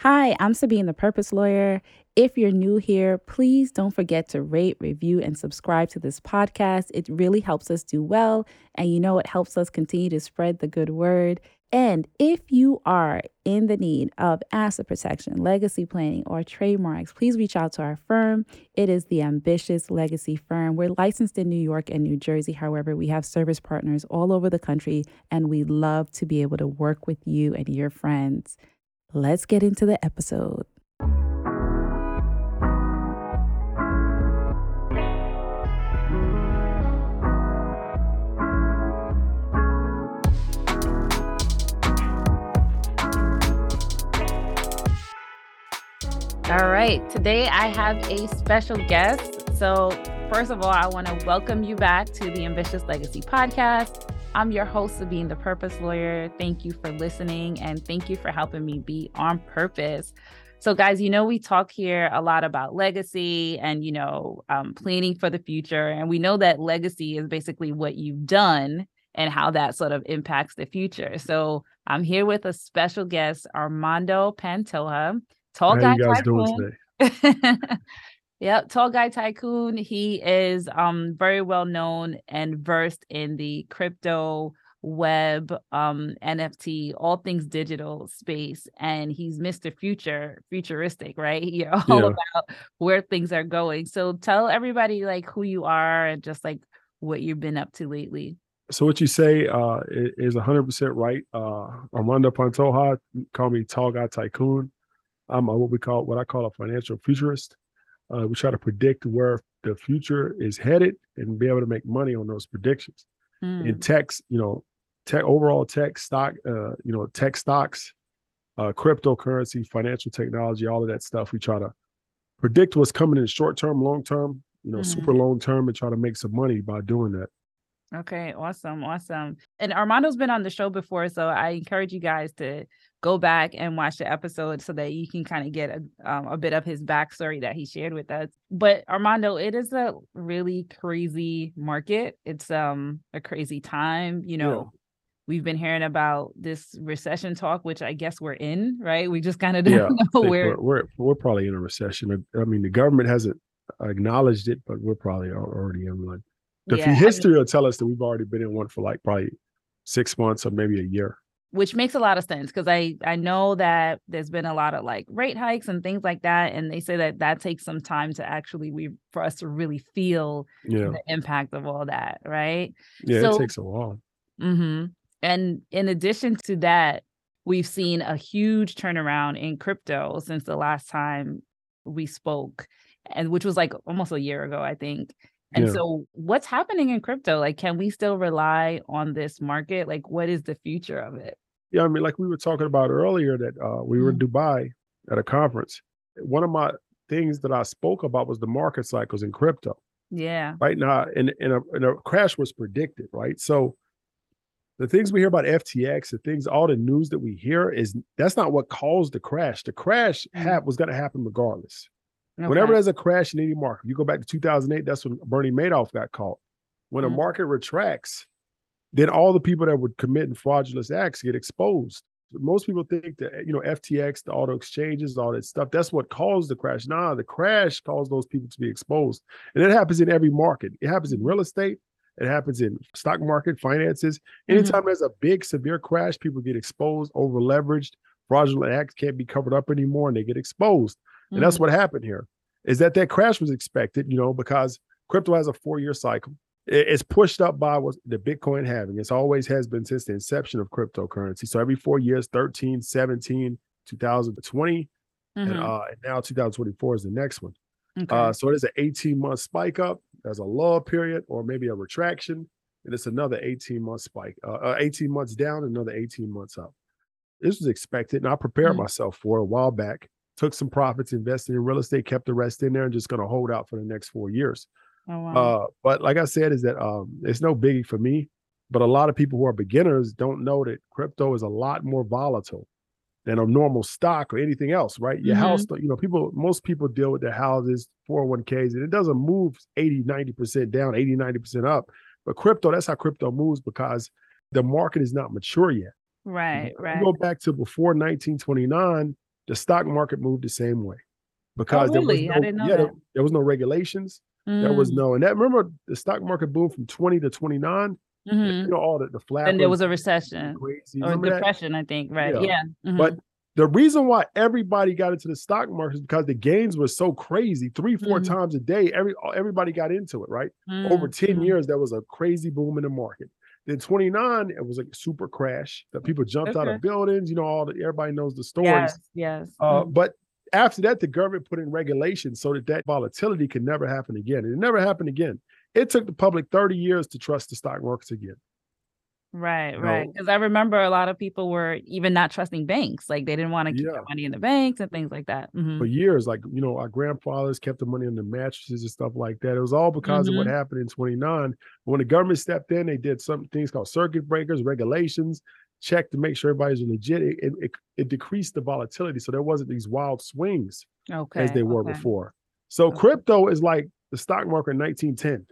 Hi, I'm Sabine, the Purpose Lawyer. If you're new here, please don't forget to rate, review, and subscribe to this podcast. It really helps us do well. And you know, it helps us continue to spread the good word. And if you are in the need of asset protection, legacy planning, or trademarks, please reach out to our firm. It is the Ambitious Legacy Firm. We're licensed in New York and New Jersey. However, we have service partners all over the country, and we love to be able to work with you and your friends. Let's get into the episode. All right. Today I have a special guest. So, first of all, I want to welcome you back to the Ambitious Legacy podcast. I'm your host, Sabine, the Purpose Lawyer. Thank you for listening and thank you for helping me be on purpose. So, guys, you know, we talk here a lot about legacy and, you know, um, planning for the future. And we know that legacy is basically what you've done and how that sort of impacts the future. So, I'm here with a special guest, Armando Pantoja. Tall How guy you guys tycoon. doing today? yep, tall guy tycoon. He is um very well known and versed in the crypto web um nft all things digital space and he's mr future futuristic right you're all Yeah. about where things are going so tell everybody like who you are and just like what you've been up to lately So what you say uh, is 100% right. Uh, Armando Pantoja, call me Tall Guy Tycoon. I'm a, what we call, what I call a financial futurist. Uh, we try to predict where the future is headed and be able to make money on those predictions. Hmm. In techs, you know, tech overall tech stock, uh, you know, tech stocks, uh, cryptocurrency, financial technology, all of that stuff. We try to predict what's coming in short term, long term, you know, Mhm. super long term, and try to make some money by doing that. Okay, awesome, awesome. And Armando's been on the show before, so I encourage you guys to go back and watch the episode so that you can kind of get a, um, a bit of his backstory that he shared with us. But Armando, it is a really crazy market. It's um a crazy time. You know, we've been hearing about this recession talk, which I guess we're in, right? We just kind of don't Yeah, know where. we're, we're we're probably in a recession. I mean, the government hasn't acknowledged it, but we're probably already in one. The Yeah, few I mean- history will tell us that we've already been in one for like probably six months or maybe a year. which makes a lot of sense because I I know that there's been a lot of like rate hikes and things like that, and they say that that takes some time to actually we for us to really feel Yeah, the impact of all that, right? yeah, So- it takes a while. Mm-hmm. And in addition to that, we've seen a huge turnaround in crypto since the last time we spoke, and which was like almost a year ago, I think. And Yeah. so, what's happening in crypto? Like, can we still rely on this market? Like, what is the future of it? Yeah, I mean, like we were talking about earlier, that uh, we were in Dubai at a conference. One of my things that I spoke about was the market cycles in crypto. Yeah. right now and, and, a, and a crash was predicted right so the things we hear about ftx the things all the news that we hear is that's not what caused the crash the crash Mhm. hap- was going to happen regardless whenever there's a crash in any market you go back to 2008 that's when bernie madoff got caught. When a Mhm. market retracts then all the people that would commit fraudulent acts get exposed. Most people think that you know ftx the auto exchanges all that stuff that's what caused the crash. Nah the crash caused those people to be exposed. And it happens in every market. It happens in real estate. It happens in stock market finances. Mhm. anytime there's a big severe crash people get exposed over leveraged fraudulent acts can't be covered up anymore and they get exposed and that's Mhm. what happened here is that that crash was expected you know because crypto has a four year cycle it's pushed up by what the bitcoin halving it's always has been since the inception of cryptocurrency so every four years 13 17 2020 and Mhm. uh and now 2024 is the next one Okay. uh so there's an 18 month spike up there's a lull period or maybe a retraction and it's another 18 month spike uh, uh 18 months down another 18 months up this was expected and i prepared Mhm. myself for it a while back took some profits invested in real estate kept the rest in there and just going to hold out for the next four years oh, wow. uh, but like I said, is that um, it's no biggie for me. But a lot of people who are beginners don't know that crypto is a lot more volatile than a normal stock or anything else, right? Your Mhm. house, you know, people, most people deal with their houses, 401ks, and it doesn't move 80, 90% down, 80, 90% up. But crypto, that's how crypto moves because the market is not mature yet. right, you right. Go back to before 1929, the stock market moved the same way Oh, because really? There was no, yeah, there, that. there was no regulations. There was Mm, no, and that remember the stock market boomed from 20 to 29. mhm. You know, all the, the flat. And there was a recession crazy. or Remember that? depression, I think. Right. Yeah. Yeah. mhm. But the reason why everybody got into the stock market is because the gains were so crazy, three, four Mhm. times a day. Every everybody got into it, right? Over Mm, 10 mhm. years, there was a crazy boom in the market. Then 29, it was like a super crash. The people jumped out of buildings. You know, all the everybody knows the stories. Yes. Yes. Uh, mhm. but after that, the government put in regulations so that that volatility could never happen again. And it never happened again. It took the public 30 years to trust the stock markets again. Right, you right. Because I remember a lot of people were even not trusting banks. Like they didn't want to keep Yeah. their money in the banks and things like that. Mhm. For years, like, you know, our grandfathers kept the money on the mattresses and stuff like that. It was all because of what Mm-hmm. happened in 29. When the government stepped in, they did some things called circuit breakers, regulations, checked to make sure everybody's legit. It, it, it, it decreased the volatility. So there wasn't these wild swings. Okay. as they were okay. before. So Okay. crypto is like the stock market in 1910,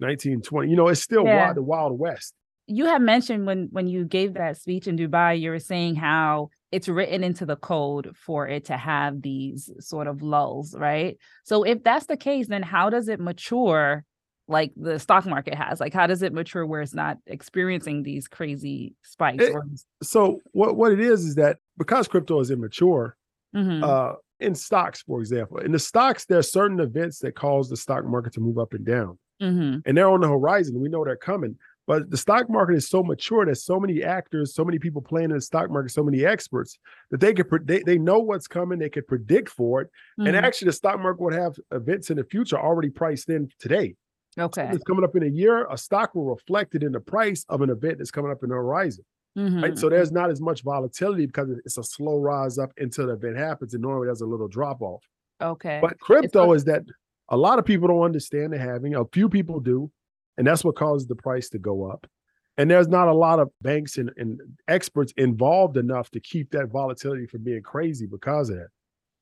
1920. You know, it's still Yeah. wild, the Wild West. You have mentioned when when you gave that speech in Dubai, you were saying how it's written into the code for it to have these sort of lulls, right? So if that's the case, then how does it mature like the stock market has? Like how does it mature where it's not experiencing these crazy spikes It- or So what, what it is is that because crypto is immature, Mhm. uh, in stocks, for example, in the stocks, there are certain events that cause the stock market to move up and down. Mhm. And they're on the horizon. We know they're coming. But the stock market is so mature. There's so many actors, so many people playing in the stock market, so many experts that they could they, they know what's coming. They could predict for it. And Mhm. actually, the stock market would have events in the future already priced in today. okay. It's coming up in a year. A stock will reflect it in the price of an event that's coming up in the horizon. Right. Mhm. So there's not as much volatility because it's a slow rise up until the event happens. And normally there's a little drop off. okay. But crypto is that a lot of people don't understand the halving. A few people do. And that's what causes the price to go up. And there's not a lot of banks and, and experts involved enough to keep that volatility from being crazy because of that.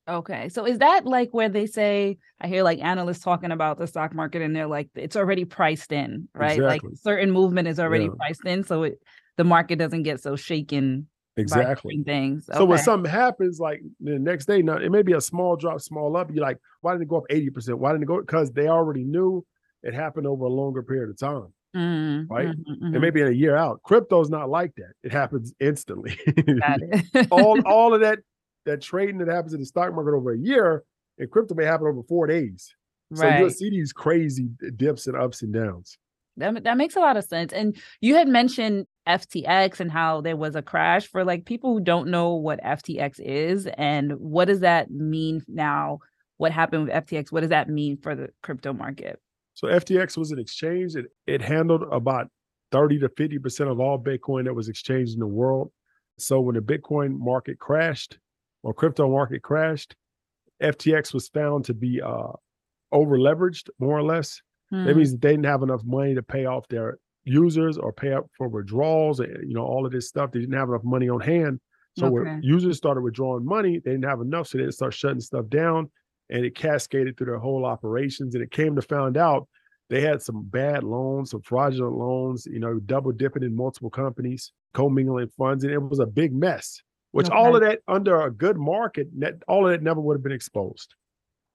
Okay. So is that like where they say I hear like analysts talking about the stock market and they're like it's already priced in, right? Exactly. Like certain movement is already Yeah. priced in so it the market doesn't get so shaken Exactly. things. So when something happens, like the next day, now it may be a small drop, small up. You're like, why didn't it go up 80%? Why didn't it go? Because they already knew it happened over a longer period of time. Mhm, right? mhm, mhm. And maybe in a year out. Crypto's not like that. It happens instantly. It. all all of that that trading that happens in the stock market over a year, and crypto may happen over four days. So you'll see these crazy dips and ups and downs. That, that makes a lot of sense. And you had mentioned FTX and how there was a crash for like people who don't know what FTX is and what does that mean now? What happened with FTX? What does that mean for the crypto market? So FTX was an exchange. It, it handled about 30 to 50% of all Bitcoin that was exchanged in the world. So when the Bitcoin market crashed or crypto market crashed, FTX was found to be uh, over leveraged, more or less. That Hmm, means that they didn't have enough money to pay off their users or pay up for withdrawals, and, you know, all of this stuff. They didn't have enough money on hand. So Okay. when users started withdrawing money, they didn't have enough. So they start shutting stuff down and it cascaded through their whole operations. And it came to find out they had some bad loans, some fraudulent loans, you know, double dipping in multiple companies, commingling funds. And it was a big mess, which all of that under a good market, all of that never would have been exposed.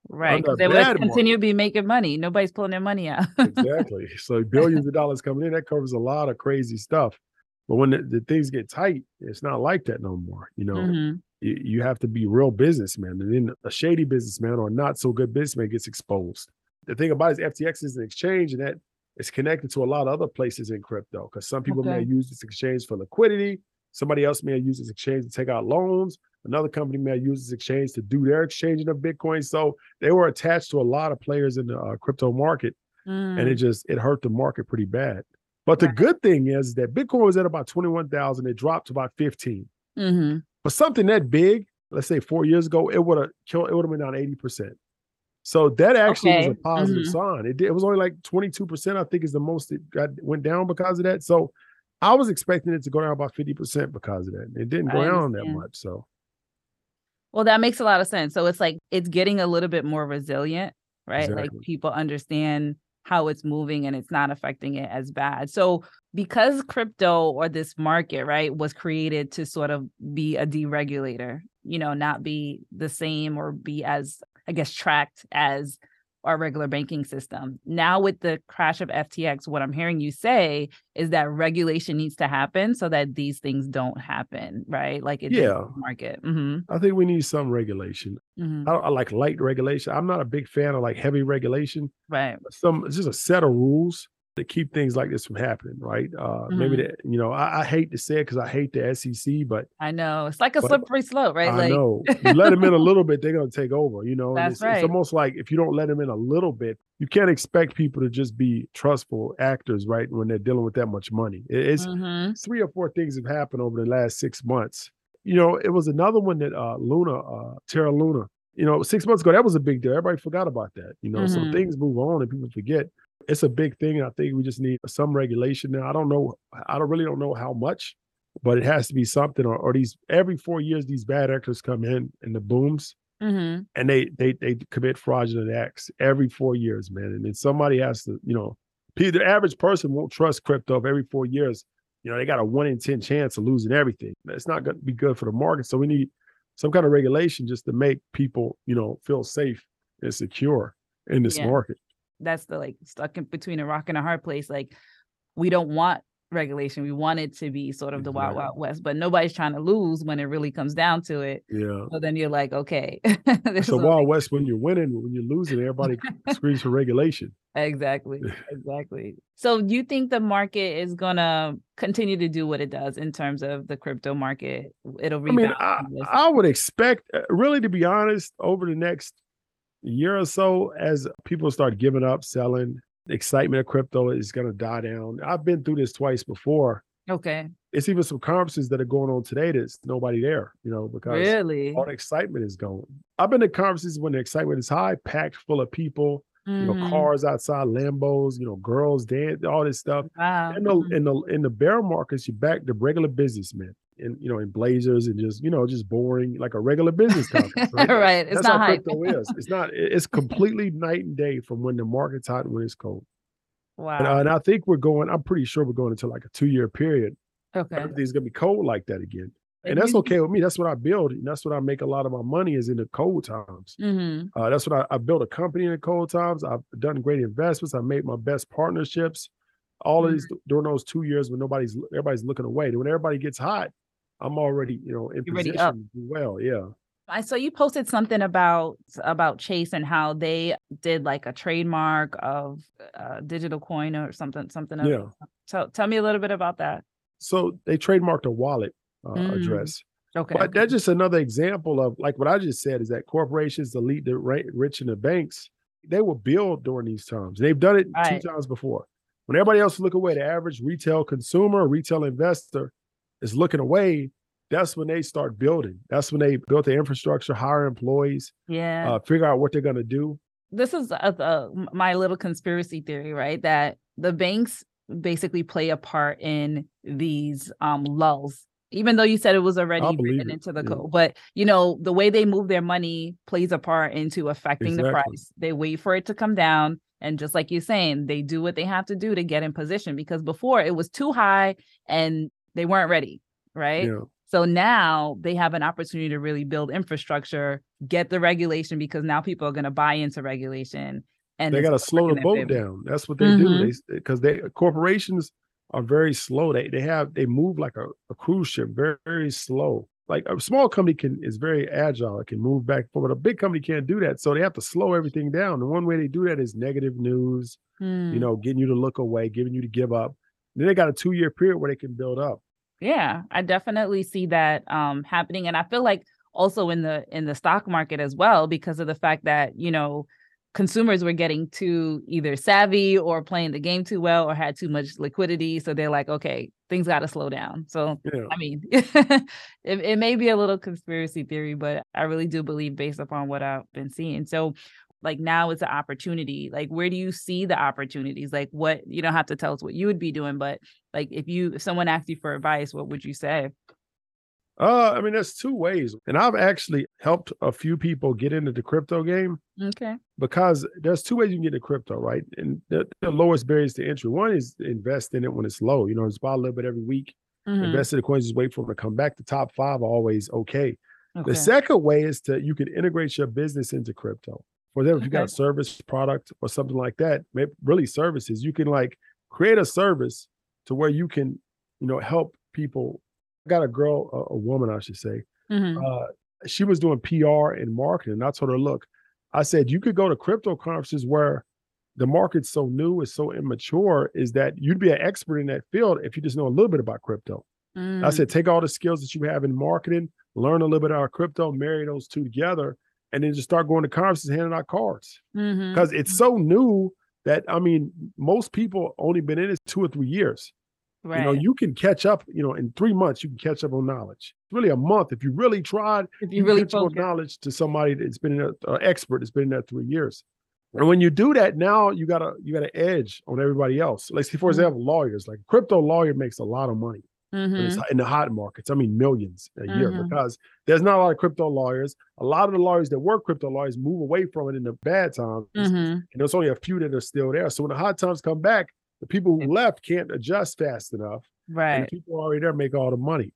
right. They would continue to be making money. Nobody's pulling their money out. exactly. So billions of dollars coming in, that covers a lot of crazy stuff. But when the, the things get tight, it's not like that no more. You know, Mhm. You, have to be real businessman. And then a shady businessman or not so good businessman gets exposed. The thing about it is FTX is an exchange and that it's connected to a lot of other places in crypto because some people may use this exchange for liquidity. Somebody else may use this exchange to take out loans. Another company may use this exchange to do their exchanging of Bitcoin. So they were attached to a lot of players in the uh, crypto market and it Mm, just it hurt the market pretty bad. But the good thing is that Bitcoin was at about 21,000. It dropped to about 15. mhm. For something that big, let's say four years ago, it would have killed, it would have been down 80%. So that actually was a positive Mhm. sign. It, did, it was only like 22%, I think is the most it got went down because of that. So I was expecting it to go down about 50% because of that. It didn't go down that much. So Well, that makes a lot of sense. So it's like it's getting a little bit more resilient, right? Like people understand how it's moving and it's not affecting it as bad. So because crypto or this market, right, was created to sort of be a deregulator, you know, not be the same or be as, I guess, tracked as our regular banking system. Now, with the crash of FTX, what I'm hearing you say is that regulation needs to happen so that these things don't happen, right? Like it yeah, market. Mm-hmm. I think we need some regulation. Mm-hmm. I, I, like light regulation. I'm not a big fan of like heavy regulation. Right. Some it's just a set of rules to keep things like this from happening, right? Uh, mm-hmm. Maybe that you know, I, I, hate to say it because I hate the SEC, but I know it's like a slippery slope, right? I like... know you let them in a little bit, they're gonna take over. You know, that's it's, right. It's almost like if you don't let them in a little bit, you can't expect people to just be trustful actors, right? When they're dealing with that much money, it's mm-hmm. three or four things have happened over the last six months. You know, it was another one that uh, Luna, uh, Terra Luna, you know, six months ago, that was a big deal. Everybody forgot about that. You know, mm-hmm. so things move on and people forget it's a big thing. And I think we just need some regulation now. I don't know. I don't really don't know how much, but it has to be something. Or, or these every four years, these bad actors come in and the booms, mm-hmm. and they they they commit fraudulent acts every four years, man. And then somebody has to, you know, the average person won't trust crypto if every four years. You know, they got a one in ten chance of losing everything. It's not going to be good for the market. So we need some kind of regulation just to make people, you know, feel safe and secure in this yeah. market that's the like stuck in between a rock and a hard place. Like we don't want regulation. We want it to be sort of the wild, wild west, but nobody's trying to lose when it really comes down to it. Yeah. So then you're like, okay. it's a wild west when you're winning. When you're losing, everybody screams for regulation. Exactly. Exactly. so you think the market is gonna continue to do what it does in terms of the crypto market? It'll rebound. I mean, I, I would expect, uh, really, to be honest, over the next year or so, as people start giving up, selling, excitement of crypto is going to die down. I've been through this twice before. Okay. It's even some conferences that are going on today that's nobody there, you know, because really all the excitement is gone. I've been to conferences when the excitement is high, packed full of people, mm-hmm. you know, mm-hmm. cars outside, Lambos, you know, girls dance, all this stuff. Wow. In the mm-hmm. in the in the bear markets, you back the regular businessmen in you know in blazers and just you know just boring like a regular business conference. Right, right. It's That's not hype. crypto is. It's not. It's completely night and day from when the market's hot and when it's cold. Wow. And, uh, and I think we're going. I'm pretty sure we're going into like a two year period. Okay. Everything's gonna be cold like that again. And, and that's okay with me. That's what I build. And that's what I make a lot of my money is in the cold times. Mm-hmm. Uh, that's what I, I built a company in the cold times. I've done great investments. I made my best partnerships. All mm-hmm. of these during those two years when nobody's everybody's looking away. When everybody gets hot, I'm already, you know, in You're position well. Yeah. I saw you posted something about about Chase and how they did like a trademark of uh, digital coin or something something. Yeah. So tell me a little bit about that. So they trademarked a wallet uh, mm. address. Okay. But that's just another example of like what I just said is that corporations, the lead, the rich, and the banks, they will build during these times. They've done it right. two times before. When everybody else look away, the average retail consumer, retail investor is looking away, that's when they start building. That's when they built the infrastructure, hire employees, yeah, uh, figure out what they're going to do. This is a, a, my little conspiracy theory, right? That the banks basically play a part in these um, lulls even though you said it was already written it. into the yeah. code. But you know, the way they move their money plays a part into affecting exactly. the price. They wait for it to come down. And just like you're saying, they do what they have to do to get in position because before it was too high and they weren't ready, right? Yeah. So now they have an opportunity to really build infrastructure, get the regulation because now people are going to buy into regulation. And they got to slow the boat down. That's what they mm-hmm. do. They because they corporations are very slow. They they have they move like a, a cruise ship, very very slow. Like a small company can is very agile. It can move back and forth. A big company can't do that. So they have to slow everything down. And one way they do that is negative news. Mm. You know, getting you to look away, giving you to give up. Then they got a two year period where they can build up. Yeah, I definitely see that um, happening, and I feel like also in the in the stock market as well because of the fact that you know consumers were getting too either savvy or playing the game too well or had too much liquidity so they're like okay things got to slow down. So yeah. i mean it, it may be a little conspiracy theory but i really do believe based upon what i've been seeing. So like now it's an opportunity. Like where do you see the opportunities? Like what you don't have to tell us what you would be doing but like if you if someone asked you for advice what would you say Uh, I mean, there's two ways, and I've actually helped a few people get into the crypto game. Okay. Because there's two ways you can get into crypto, right? And the, the lowest barriers to entry. One is invest in it when it's low. You know, just buy a little bit every week. Mm-hmm. Invest in the coins, just wait for them to come back. The top five are always okay. okay. The second way is to you can integrate your business into crypto. For example, if you got a service product or something like that, maybe really services, you can like create a service to where you can, you know, help people got a girl, a, a woman, I should say. Mm-hmm. Uh, she was doing PR and marketing. And I told her, look, I said, you could go to crypto conferences where the market's so new, it's so immature, is that you'd be an expert in that field if you just know a little bit about crypto. Mm. I said, take all the skills that you have in marketing, learn a little bit about crypto, marry those two together, and then just start going to conferences, handing out cards. Because mm-hmm. it's so new that I mean, most people only been in it two or three years. Right. You know, you can catch up, you know, in three months, you can catch up on knowledge. It's really a month. If you really tried, if you, you really on knowledge to somebody that's been an expert that's been in there three years. And when you do that, now you got a you got an edge on everybody else. Like, see, for mm-hmm. example, lawyers. Like crypto lawyer makes a lot of money mm-hmm. in the hot markets. I mean, millions a year mm-hmm. because there's not a lot of crypto lawyers. A lot of the lawyers that work crypto lawyers move away from it in the bad times, mm-hmm. and there's only a few that are still there. So when the hot times come back, the people who left can't adjust fast enough. Right. People already there make all the money.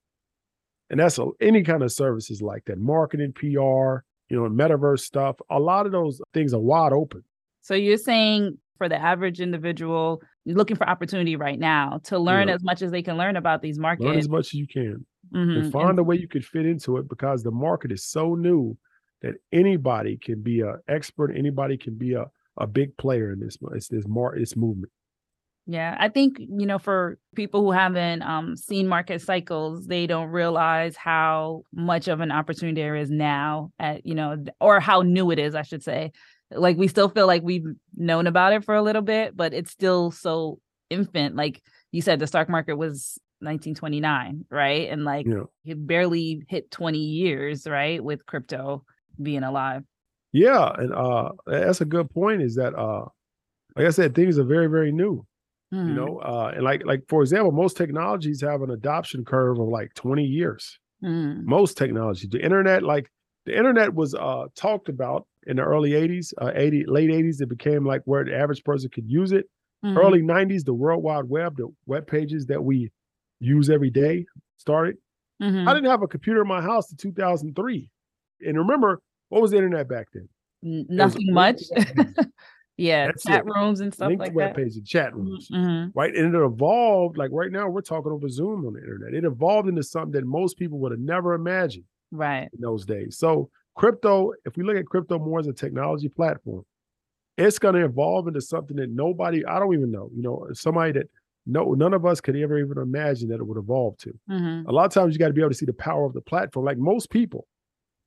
And that's a, any kind of services like that, marketing, PR, you know, metaverse stuff. A lot of those things are wide open. So you're saying for the average individual looking for opportunity right now to learn yeah. as much as they can learn about these markets. Learn as much as you can. Mm-hmm. And find and- a way you could fit into it because the market is so new that anybody can be an expert, anybody can be a, a big player in this it's this mar- this movement. Yeah, I think you know for people who haven't um, seen market cycles, they don't realize how much of an opportunity there is now at you know, or how new it is, I should say. Like we still feel like we've known about it for a little bit, but it's still so infant. Like you said, the stock market was 1929, right? And like yeah. it barely hit 20 years, right, with crypto being alive. Yeah, and uh that's a good point. Is that uh like I said, things are very, very new. Mm. You know, uh, and like like for example, most technologies have an adoption curve of like 20 years. Mm. Most technology, the internet, like the internet was uh talked about in the early 80s, uh 80 late 80s, it became like where the average person could use it. Mm-hmm. Early 90s, the World Wide Web, the web pages that we use every day started. Mm-hmm. I didn't have a computer in my house in 2003. And remember, what was the internet back then? Nothing much. Yeah, That's chat it. rooms and stuff Link like web that. Page and chat rooms, mm-hmm. right? And it evolved. Like right now, we're talking over Zoom on the internet. It evolved into something that most people would have never imagined, right? In those days. So crypto, if we look at crypto more as a technology platform, it's going to evolve into something that nobody, I don't even know, you know, somebody that no, none of us could ever even imagine that it would evolve to. Mm-hmm. A lot of times you got to be able to see the power of the platform. Like most people,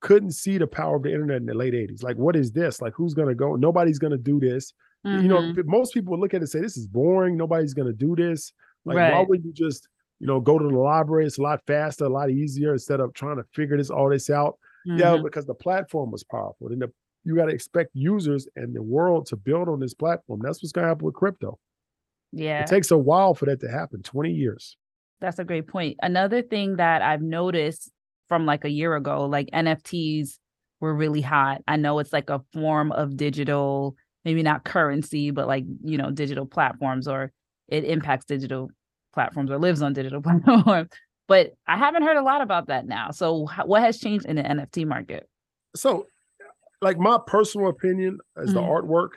couldn't see the power of the internet in the late 80s. Like, what is this? Like, who's going to go? Nobody's going to do this. Mm-hmm. You know, mm-hmm. most people would look at it and say, this is boring. Nobody's going to do this. Like, right. why would you just, you know, go to the library? It's a lot faster, a lot easier instead of trying to figure this all this out. Mm-hmm. Yeah, because the platform was powerful. And the, you got to expect users and the world to build on this platform. That's what's going to happen with crypto. Yeah. It takes a while for that to happen 20 years. That's a great point. Another thing that I've noticed from like a year ago, like NFTs were really hot. I know it's like a form of digital, maybe not currency, but like, you know, digital platforms or it impacts digital platforms or lives on digital platforms. But I haven't heard a lot about that now. So what has changed in the NFT market? So like my personal opinion as mm-hmm. the artwork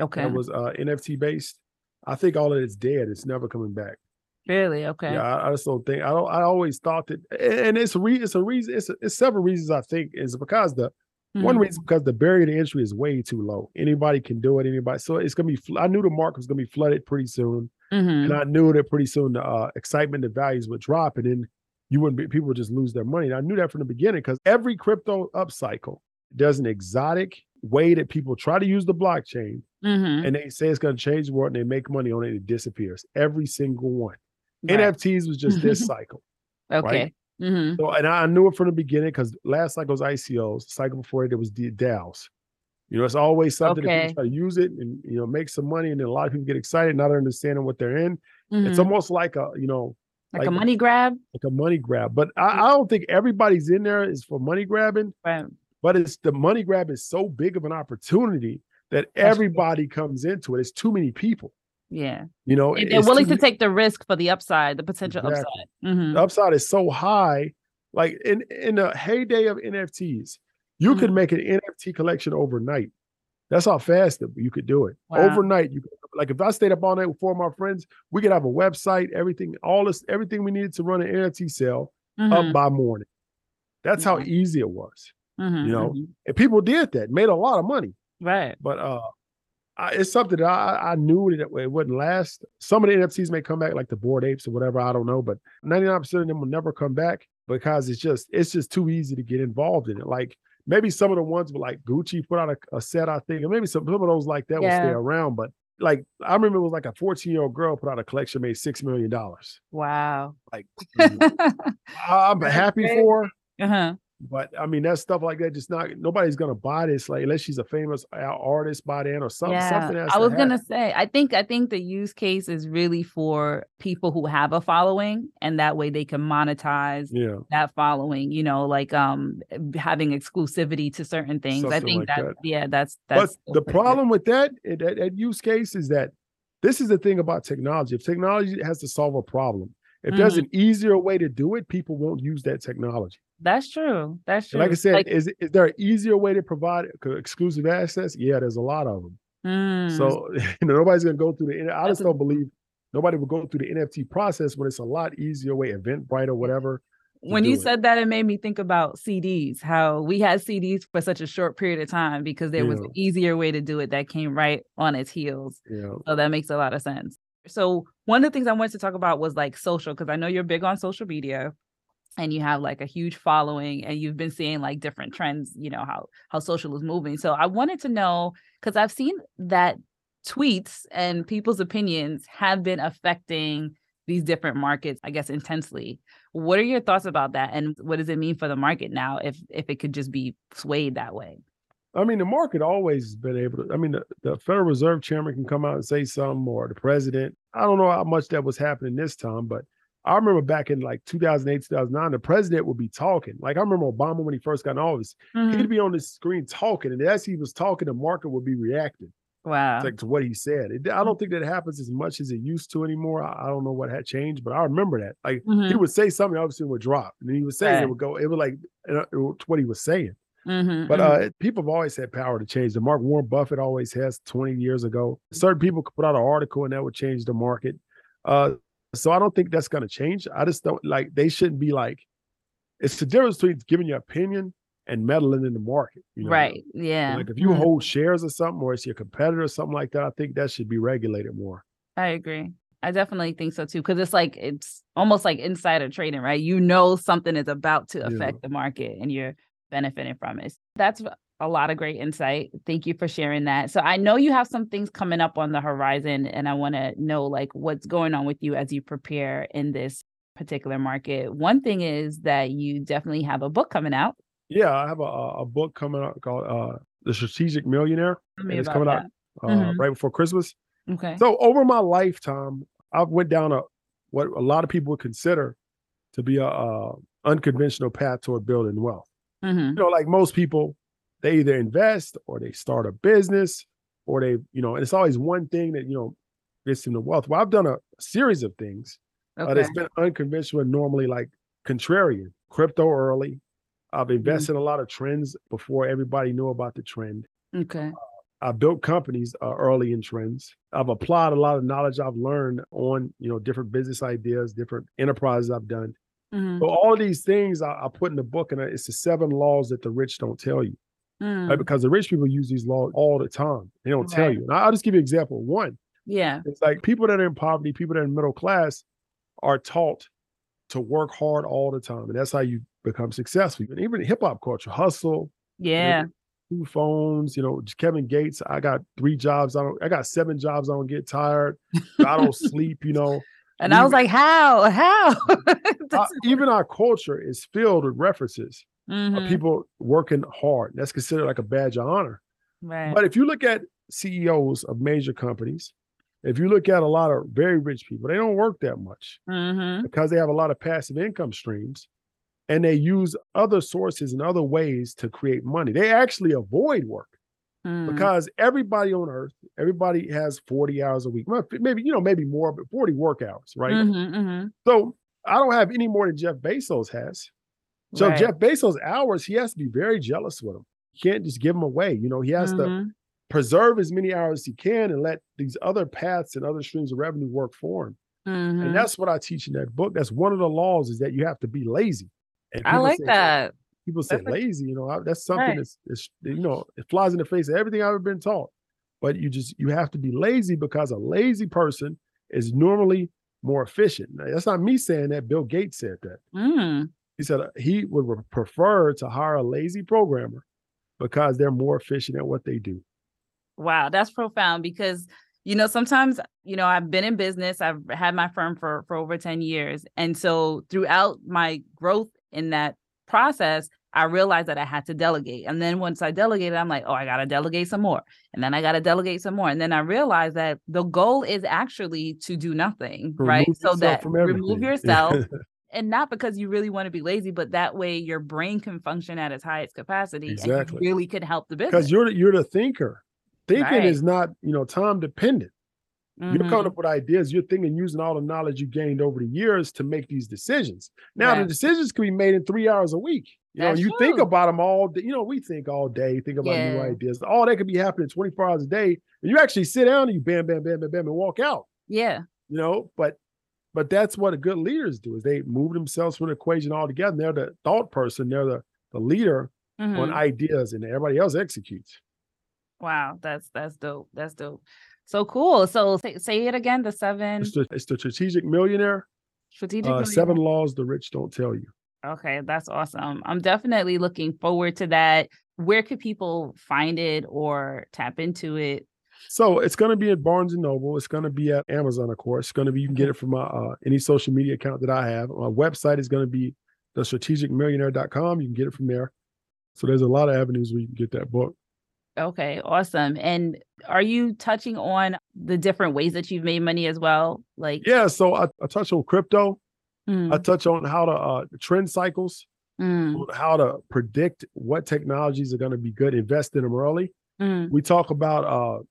okay that was uh, NFT based, I think all of it's dead. It's never coming back. Really? Okay. Yeah, I, I, just don't think I don't. I always thought that, and it's a re, it's a reason. It's, a, it's several reasons. I think is because the mm-hmm. one reason because the barrier to entry is way too low. Anybody can do it. Anybody. So it's gonna be. I knew the market was gonna be flooded pretty soon, mm-hmm. and I knew that pretty soon the uh, excitement, the values would drop, and then you wouldn't be. People would just lose their money. And I knew that from the beginning because every crypto upcycle there's an exotic way that people try to use the blockchain, mm-hmm. and they say it's gonna change the world, and they make money on it. It disappears. Every single one. Right. NFTs was just this cycle. Okay. Right? Mm-hmm. So, and I knew it from the beginning because last cycle was ICOs. The cycle before it, it was DAOs. You know, it's always something okay. that people try to use it and you know make some money, and then a lot of people get excited, not understanding what they're in. Mm-hmm. It's almost like a you know like, like, a money grab, like a money grab. But I, I don't think everybody's in there is for money grabbing. Right. But it's the money grab is so big of an opportunity that That's everybody true. comes into it. It's too many people. Yeah. You know, they're willing to take the risk for the upside, the potential exactly. upside. Mm-hmm. The upside is so high. Like in in the heyday of NFTs, you mm-hmm. could make an NFT collection overnight. That's how fast you could do it. Wow. Overnight, you could, like if I stayed up all night with four of my friends, we could have a website, everything, all this, everything we needed to run an NFT sale mm-hmm. up by morning. That's how easy it was. Mm-hmm, you know, mm-hmm. and people did that, made a lot of money. Right. But uh I, it's something that I, I knew that it wouldn't last. Some of the NFTs may come back, like the Bored Apes or whatever. I don't know, but 99% of them will never come back because it's just it's just too easy to get involved in it. Like maybe some of the ones with like Gucci put out a, a set, I think, and maybe some, some of those like that yeah. will stay around. But like I remember it was like a 14 year old girl put out a collection made six million dollars. Wow. Like I'm happy for her. Uh-huh. But I mean, that stuff like that, just not nobody's gonna buy this, like unless she's a famous artist by then or something. Yeah, something I was gonna say, I think I think the use case is really for people who have a following, and that way they can monetize yeah. that following. You know, like um having exclusivity to certain things. Something I think like that, that, yeah, that's that's. But the problem with that, that that use case is that this is the thing about technology. If technology has to solve a problem, if mm-hmm. there's an easier way to do it, people won't use that technology. That's true. That's true. like I said, like, is is there an easier way to provide exclusive access? Yeah, there's a lot of them. Mm. So you know, nobody's gonna go through the. I just don't believe nobody will go through the NFT process when it's a lot easier way, Eventbrite or whatever. When you it. said that, it made me think about CDs. How we had CDs for such a short period of time because there yeah. was an easier way to do it that came right on its heels. Yeah. So that makes a lot of sense. So one of the things I wanted to talk about was like social because I know you're big on social media and you have like a huge following and you've been seeing like different trends you know how how social is moving so i wanted to know because i've seen that tweets and people's opinions have been affecting these different markets i guess intensely what are your thoughts about that and what does it mean for the market now if if it could just be swayed that way I mean, the market always been able to. I mean, the, the, Federal Reserve Chairman can come out and say something, or the president. I don't know how much that was happening this time, but I remember back in like 2008, 2009, the president would be talking. Like I remember Obama when he first got in office, mm-hmm. he'd be on the screen talking, and as he was talking, the market would be reacting. Wow. Like to what he said. It, I don't think that happens as much as it used to anymore. I, I don't know what had changed, but I remember that. Like mm-hmm. he would say something, obviously would drop, and then he would say right. it would go. It was like it, was what he was saying. Mm-hmm, but mm-hmm. uh, people have always had power to change. The Mark Warren Buffett always has 20 years ago. Certain people could put out an article and that would change the market. Uh, so I don't think that's going to change. I just don't like they shouldn't be like it's the difference between giving your opinion and meddling in the market. You know? Right. Yeah. Like if you mm-hmm. hold shares or something, or it's your competitor or something like that, I think that should be regulated more. I agree. I definitely think so too. Cause it's like it's almost like insider trading, right? You know something is about to affect yeah. the market and you're benefiting from it. That's a lot of great insight. Thank you for sharing that. So I know you have some things coming up on the horizon and I want to know like what's going on with you as you prepare in this particular market. One thing is that you definitely have a book coming out. Yeah, I have a, a book coming out called uh, The Strategic Millionaire. And it's coming that. out uh, mm-hmm. right before Christmas. Okay. So over my lifetime, I've went down a what a lot of people would consider to be a, a unconventional path toward building wealth. Mm-hmm. You know, like most people, they either invest or they start a business or they, you know, and it's always one thing that, you know, gets them the wealth. Well, I've done a series of things okay. uh, that's been unconventional and normally like contrarian. Crypto early. I've mm-hmm. invested mm-hmm. in a lot of trends before everybody knew about the trend. Okay. Uh, I built companies uh, early in trends. I've applied a lot of knowledge I've learned on, you know, different business ideas, different enterprises I've done. Mm-hmm. So all these things I, I, put in the book, and it's the seven laws that the rich don't tell you. Mm. Because the rich people use these laws all the time. They don't right. tell you. And I'll just give you an example. One. Yeah. It's like people that are in poverty, people that are in middle class are taught to work hard all the time. And that's how you become successful. And even hip hop culture, hustle. Yeah. two phones, you know, Kevin Gates. I got three jobs. I don't I got seven jobs. I don't get tired. I don't sleep, you know. And I was like, how? How? uh, even our culture is filled with references mm-hmm. people working hard. That's considered like a badge of honor. Right. But if you look at CEOs of major companies, If you look at a lot of very rich people, they don't work that much Mm-hmm. because they have a lot of passive income streams and they use other sources and other ways to create money. They actually avoid work Mm. because everybody on earth, everybody has 40 hours a week. Maybe, you know, maybe more, but 40 work hours, right? Mhm, mhm. So I don't have any more than Jeff Bezos has. So Right. Jeff Bezos' hours, he has to be very jealous with them. He can't just give them away. You know, he has to Mhm. preserve as many hours as he can and let these other paths and other streams of revenue work for him. Mhm. And that's what I teach in that book. That's one of the laws is that you have to be lazy. And I like say- that. People say That's lazy, you know, I- that's something Right. that's, that's, you know, it flies in the face of everything I've ever been taught. But you just, you have to be lazy because a lazy person is normally more efficient. Now, that's not me saying that. Bill Gates said that. Mm. He said uh, he would prefer to hire a lazy programmer because they're more efficient at what they do. Wow, that's profound because you know sometimes you know I've been in business. I've had my firm for for over 10 years. And so throughout my growth in that process, I realized that I had to delegate. And then once I delegated, I'm like, "Oh, I got to delegate some more." And then I got to delegate some more. And then I realized that the goal is actually to do nothing, right? So that remove yourself and not because you really want to be lazy, but that way your brain can function at its highest capacity Exactly. really could help the business. because you're the, you're the thinker. Thinking Right. is not, you know, time dependent. You're Mhm. coming up with ideas. You're thinking using all the knowledge you gained over the years to make these decisions. Now the decisions can be made in three hours a week. You know, That's you think about them all day. You know, we think all day, think about new ideas. All that could be happening 24 hours a day. And you actually sit down and you bam, bam, bam, bam, bam, and walk out. Yeah. You know, but but that's what the good leaders do is they move themselves from the equation altogether. They're the thought person, they're the, the leader on Mhm. ideas, and everybody else executes. Wow, that's that's dope. That's dope. So cool. So say, say it again. The seven It's the, it's the strategic millionaire. strategic. Uh, millionaire- seven laws the rich don't tell you. Okay, that's awesome. I'm definitely looking forward to that. Where could people find it or tap into it? So it's going to be at Barnes and Noble. It's going to be at Amazon, of course. It's going to be you can get it from my uh, any social media account that I have. My website is going to be the strategicmillionaire.com. You can get it from there. So there's a lot of avenues where you can get that book. Okay, awesome. And are you touching on the different ways that you've made money as well? Like, Yeah. So I, I touch on crypto. mm, I touch on how to uh, trend cycles, mm, how to predict what technologies are going to be good, invest in them early. mm, We talk about uh,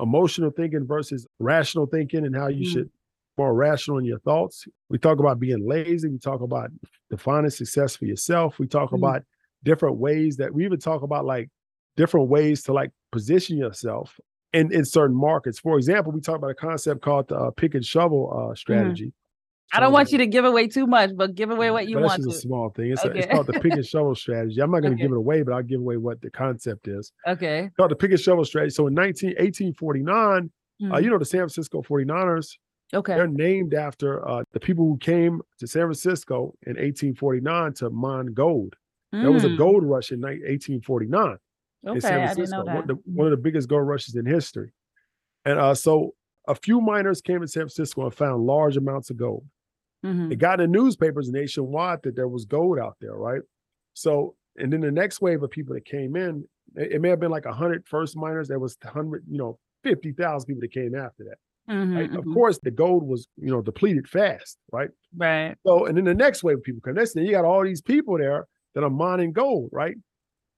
emotional thinking versus rational thinking and how you Mm. should more rational in your thoughts. We talk about being lazy. We talk about defining success for yourself. We talk Mm. about different ways that we even talk about like different ways to like position yourself in, in certain markets. For example, we talk about a concept called the uh, pick and shovel uh, strategy. I don't want you to give away too much, but give away what you But that's want just a small thing. It's, a, it's called the pick and shovel strategy. I'm not going to Okay. give it away, but I'll give away what the concept is. Okay. It's called the pick and shovel strategy. So in 19, 1849, uh, Mm, you know, the San Francisco 49ers, okay. they're named after uh, the people who came to San Francisco in 1849 to mine gold. There was a Mm, gold rush in ni- 1849 in Okay, San I didn't Francisco, one, the- one of the biggest gold rushes in history. And uh, so a few miners came to San Francisco and found large amounts of gold. Mhm. It got in newspapers nationwide that there was gold out there, right? So, and then the next wave of people that came in, it, it may have been like 100 first miners. There was 100, you know, 50,000 people that came after that. Right? Mhm, Of course, the gold was, you know, depleted fast, right? Right. So, and then the next wave of people come. Next thing, you got all these people there that are mining gold, right?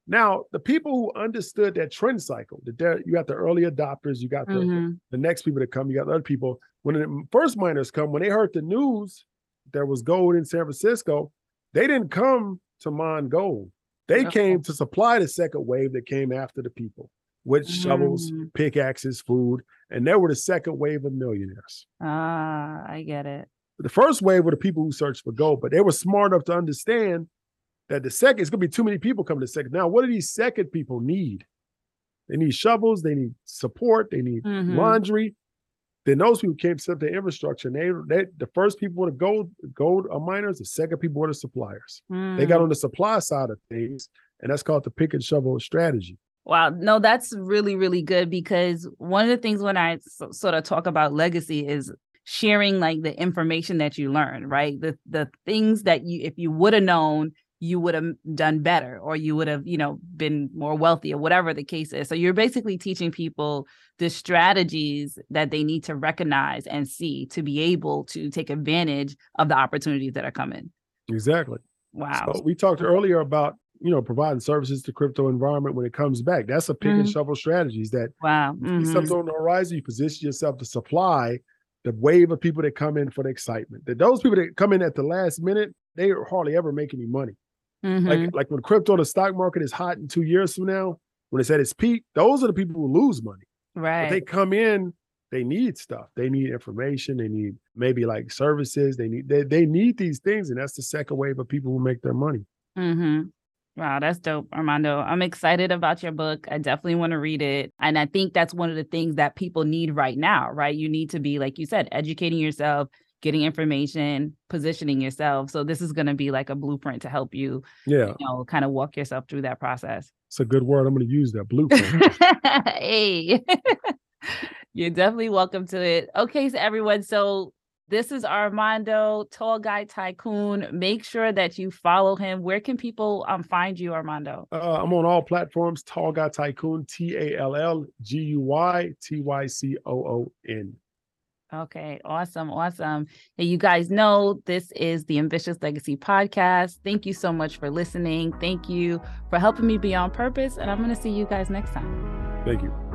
Now, the people who understood that trend cycle, that there, you got the early adopters, you got the, Mhm. the next people that come, you got other people. When the first miners come, when they heard the news there was gold in San Francisco, they didn't come to mine gold. They Okay. came to supply the second wave that came after the people with shovels, Mm. pickaxes, food, and they were the second wave of millionaires. Ah, I get it. The first wave were the people who searched for gold, but they were smart enough to understand that the second, it's gonna be too many people coming to second. Now, what do these second people need? They need shovels, they need support, they need Mhm. laundry. Then those people came to set up the infrastructure. And they, they the first people were the gold, gold uh, miners, the second people were the suppliers. They got Mm. on the supply side of things, and that's called the pick and shovel strategy. Wow, no, that's really, really good because one of the things when when I s- sort of talk about legacy is sharing like the information that you learn, right? The the things that you if you would have known you would have done better or you would have you know been more wealthy or whatever the case is. So you're basically teaching people the strategies that they need to recognize and see to be able to take advantage of the opportunities that are coming. Exactly. Wow. so we talked earlier about you know providing services to crypto environment when it comes back. That's a pick mm-hmm. and shovel strategies that wow. mm-hmm. something on the horizon you position yourself to supply the wave of people that come in for the excitement. That those people that come in at the last minute they hardly ever make any money Mm-hmm. Like like when crypto, the stock market is hot in two years from now, when it's at its peak, those are the people who lose money. Right. But they come in, they need stuff. They need information. They need maybe like services. They need they, they need these things, and that's the second wave of people who make their money. Mm-hmm. Wow, that's dope, Armando. I'm excited about your book. I definitely want to read it. And I think that's one of the things that people need right now, right? You need to be, like you said, educating yourself, getting information, positioning yourself. So this is going to be like a blueprint to help you, yeah, you know, kind of walk yourself through that process. It's a good word. I'm going to use that blueprint. hey, you're definitely welcome to it. Okay, so everyone, so this is Armando, Tall Guy Tycoon. Make sure that you follow him. Where can people um find you, Armando? Uh, I'm on all platforms. Tall Guy Tycoon, T A L L G U Y T Y C O O N. Okay, awesome, awesome. Hey, you guys know this is the Ambitious Legacy podcast. Thank you so much for listening. Thank you for helping me be on purpose, and I'm going to see you guys next time. Thank you.